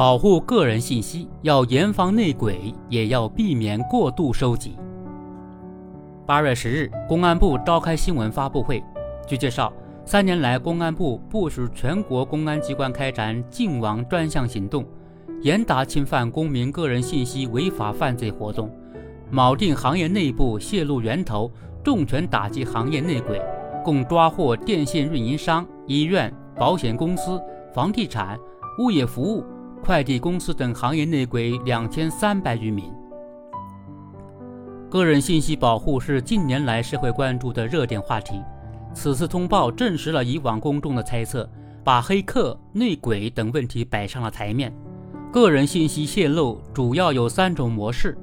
保护个人信息要严防内鬼，也要避免过度收集。八月十日，公安部召开新闻发布会。据介绍，三年来，公安部部署全国公安机关开展净网专项行动，严打侵犯公民个人信息违法犯罪活动，铆定行业内部泄露源头，重拳打击行业内鬼，共抓获电信运营商、医院、保险公司、房地产、物业服务。快递公司等行业内鬼两千三百余名。个人信息保护是近年来社会关注的热点话题。此次通报证实了以往公众的猜测，把黑客、内鬼等问题摆上了台面。个人信息泄露主要有三种模式：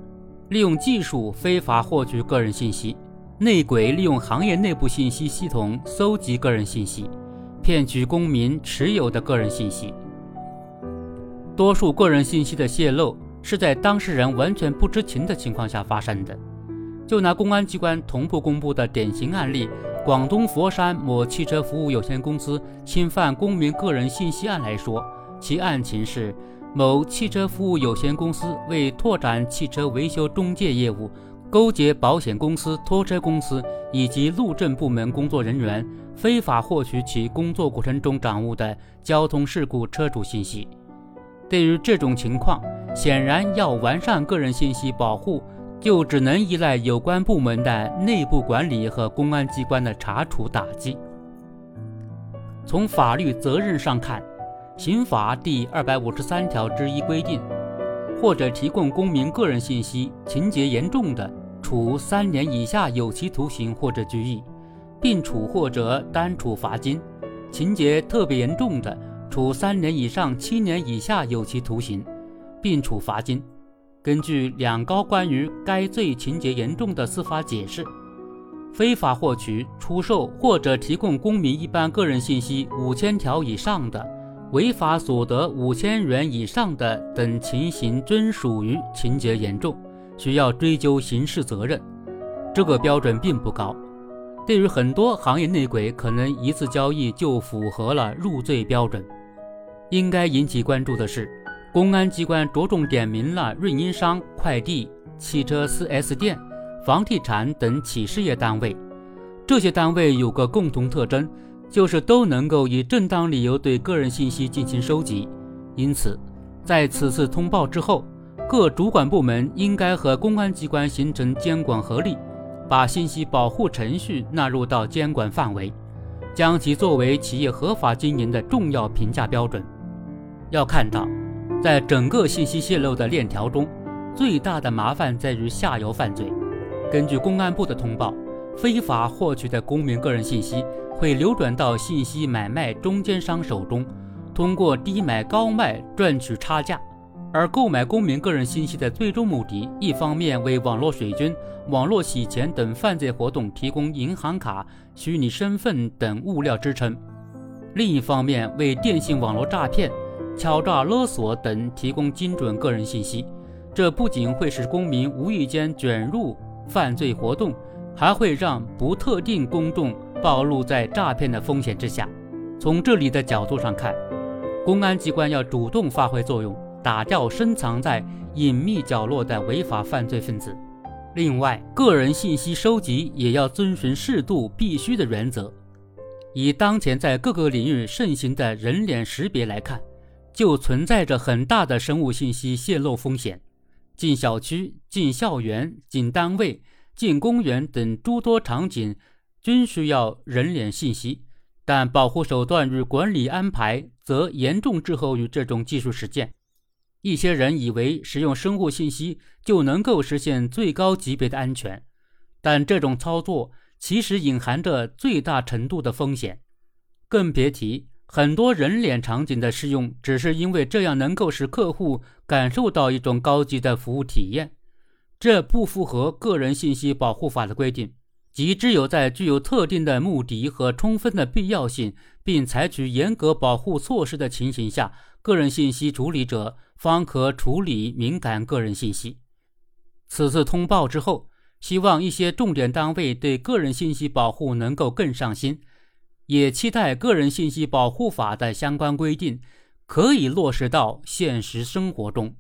利用技术非法获取个人信息；内鬼利用行业内部信息系统搜集个人信息，骗取公民持有的个人信息。多数个人信息的泄露是在当事人完全不知情的情况下发生的。就拿公安机关同步公布的典型案例——广东佛山某汽车服务有限公司侵犯公民个人信息案来说，其案情是：某汽车服务有限公司为拓展汽车维修中介业务，勾结保险公司、拖车公司以及路政部门工作人员，非法获取其工作过程中掌握的交通事故车主信息。对于这种情况，显然要完善个人信息保护，就只能依赖有关部门的内部管理和公安机关的查处打击。从法律责任上看，《刑法》第二百五十三条之一规定，或者提供公民个人信息，情节严重的，处三年以下有期徒刑或者拘役，并处或者单处罚金；情节特别严重的，处三年以上七年以下有期徒刑，并处罚金。根据两高关于该罪情节严重的司法解释，非法获取、出售或者提供公民一般个人信息五千条以上的，违法所得五千元以上的等情形，均属于情节严重，需要追究刑事责任。这个标准并不高。对于很多行业内鬼，可能一次交易就符合了入罪标准。应该引起关注的是，公安机关着重点名了运营商、快递、汽车 4S 店、房地产等企事业单位。这些单位有个共同特征，就是都能够以正当理由对个人信息进行收集。因此，在此次通报之后，各主管部门应该和公安机关形成监管合力，把信息保护程序纳入到监管范围，将其作为企业合法经营的重要评价标准。要看到，在整个信息泄露的链条中，最大的麻烦在于下游犯罪。根据公安部的通报，非法获取的公民个人信息会流转到信息买卖中间商手中，通过低买高卖赚取差价。而购买公民个人信息的最终目的，一方面为网络水军、网络洗钱等犯罪活动提供银行卡、虚拟身份等物料支撑；另一方面为电信网络诈骗。敲诈勒索等提供精准个人信息，这不仅会使公民无意间卷入犯罪活动，还会让不特定公众暴露在诈骗的风险之下。从这里的角度上看，公安机关要主动发挥作用，打掉深藏在隐秘角落的违法犯罪分子。另外，个人信息收集也要遵循适度必须的原则。以当前在各个领域盛行的人脸识别来看。就存在着很大的生物信息泄露风险。进小区、进校园、进单位、进公园等诸多场景，均需要人脸信息，但保护手段与管理安排则严重滞后于这种技术实践。一些人以为使用生物信息就能够实现最高级别的安全，但这种操作其实隐含着最大程度的风险，更别提。很多人脸场景的适用，只是因为这样能够使客户感受到一种高级的服务体验，这不符合个人信息保护法的规定，即只有在具有特定的目的和充分的必要性，并采取严格保护措施的情形下，个人信息处理者方可处理敏感个人信息。此次通报之后，希望一些重点单位对个人信息保护能够更上心。也期待个人信息保护法的相关规定可以落实到现实生活中。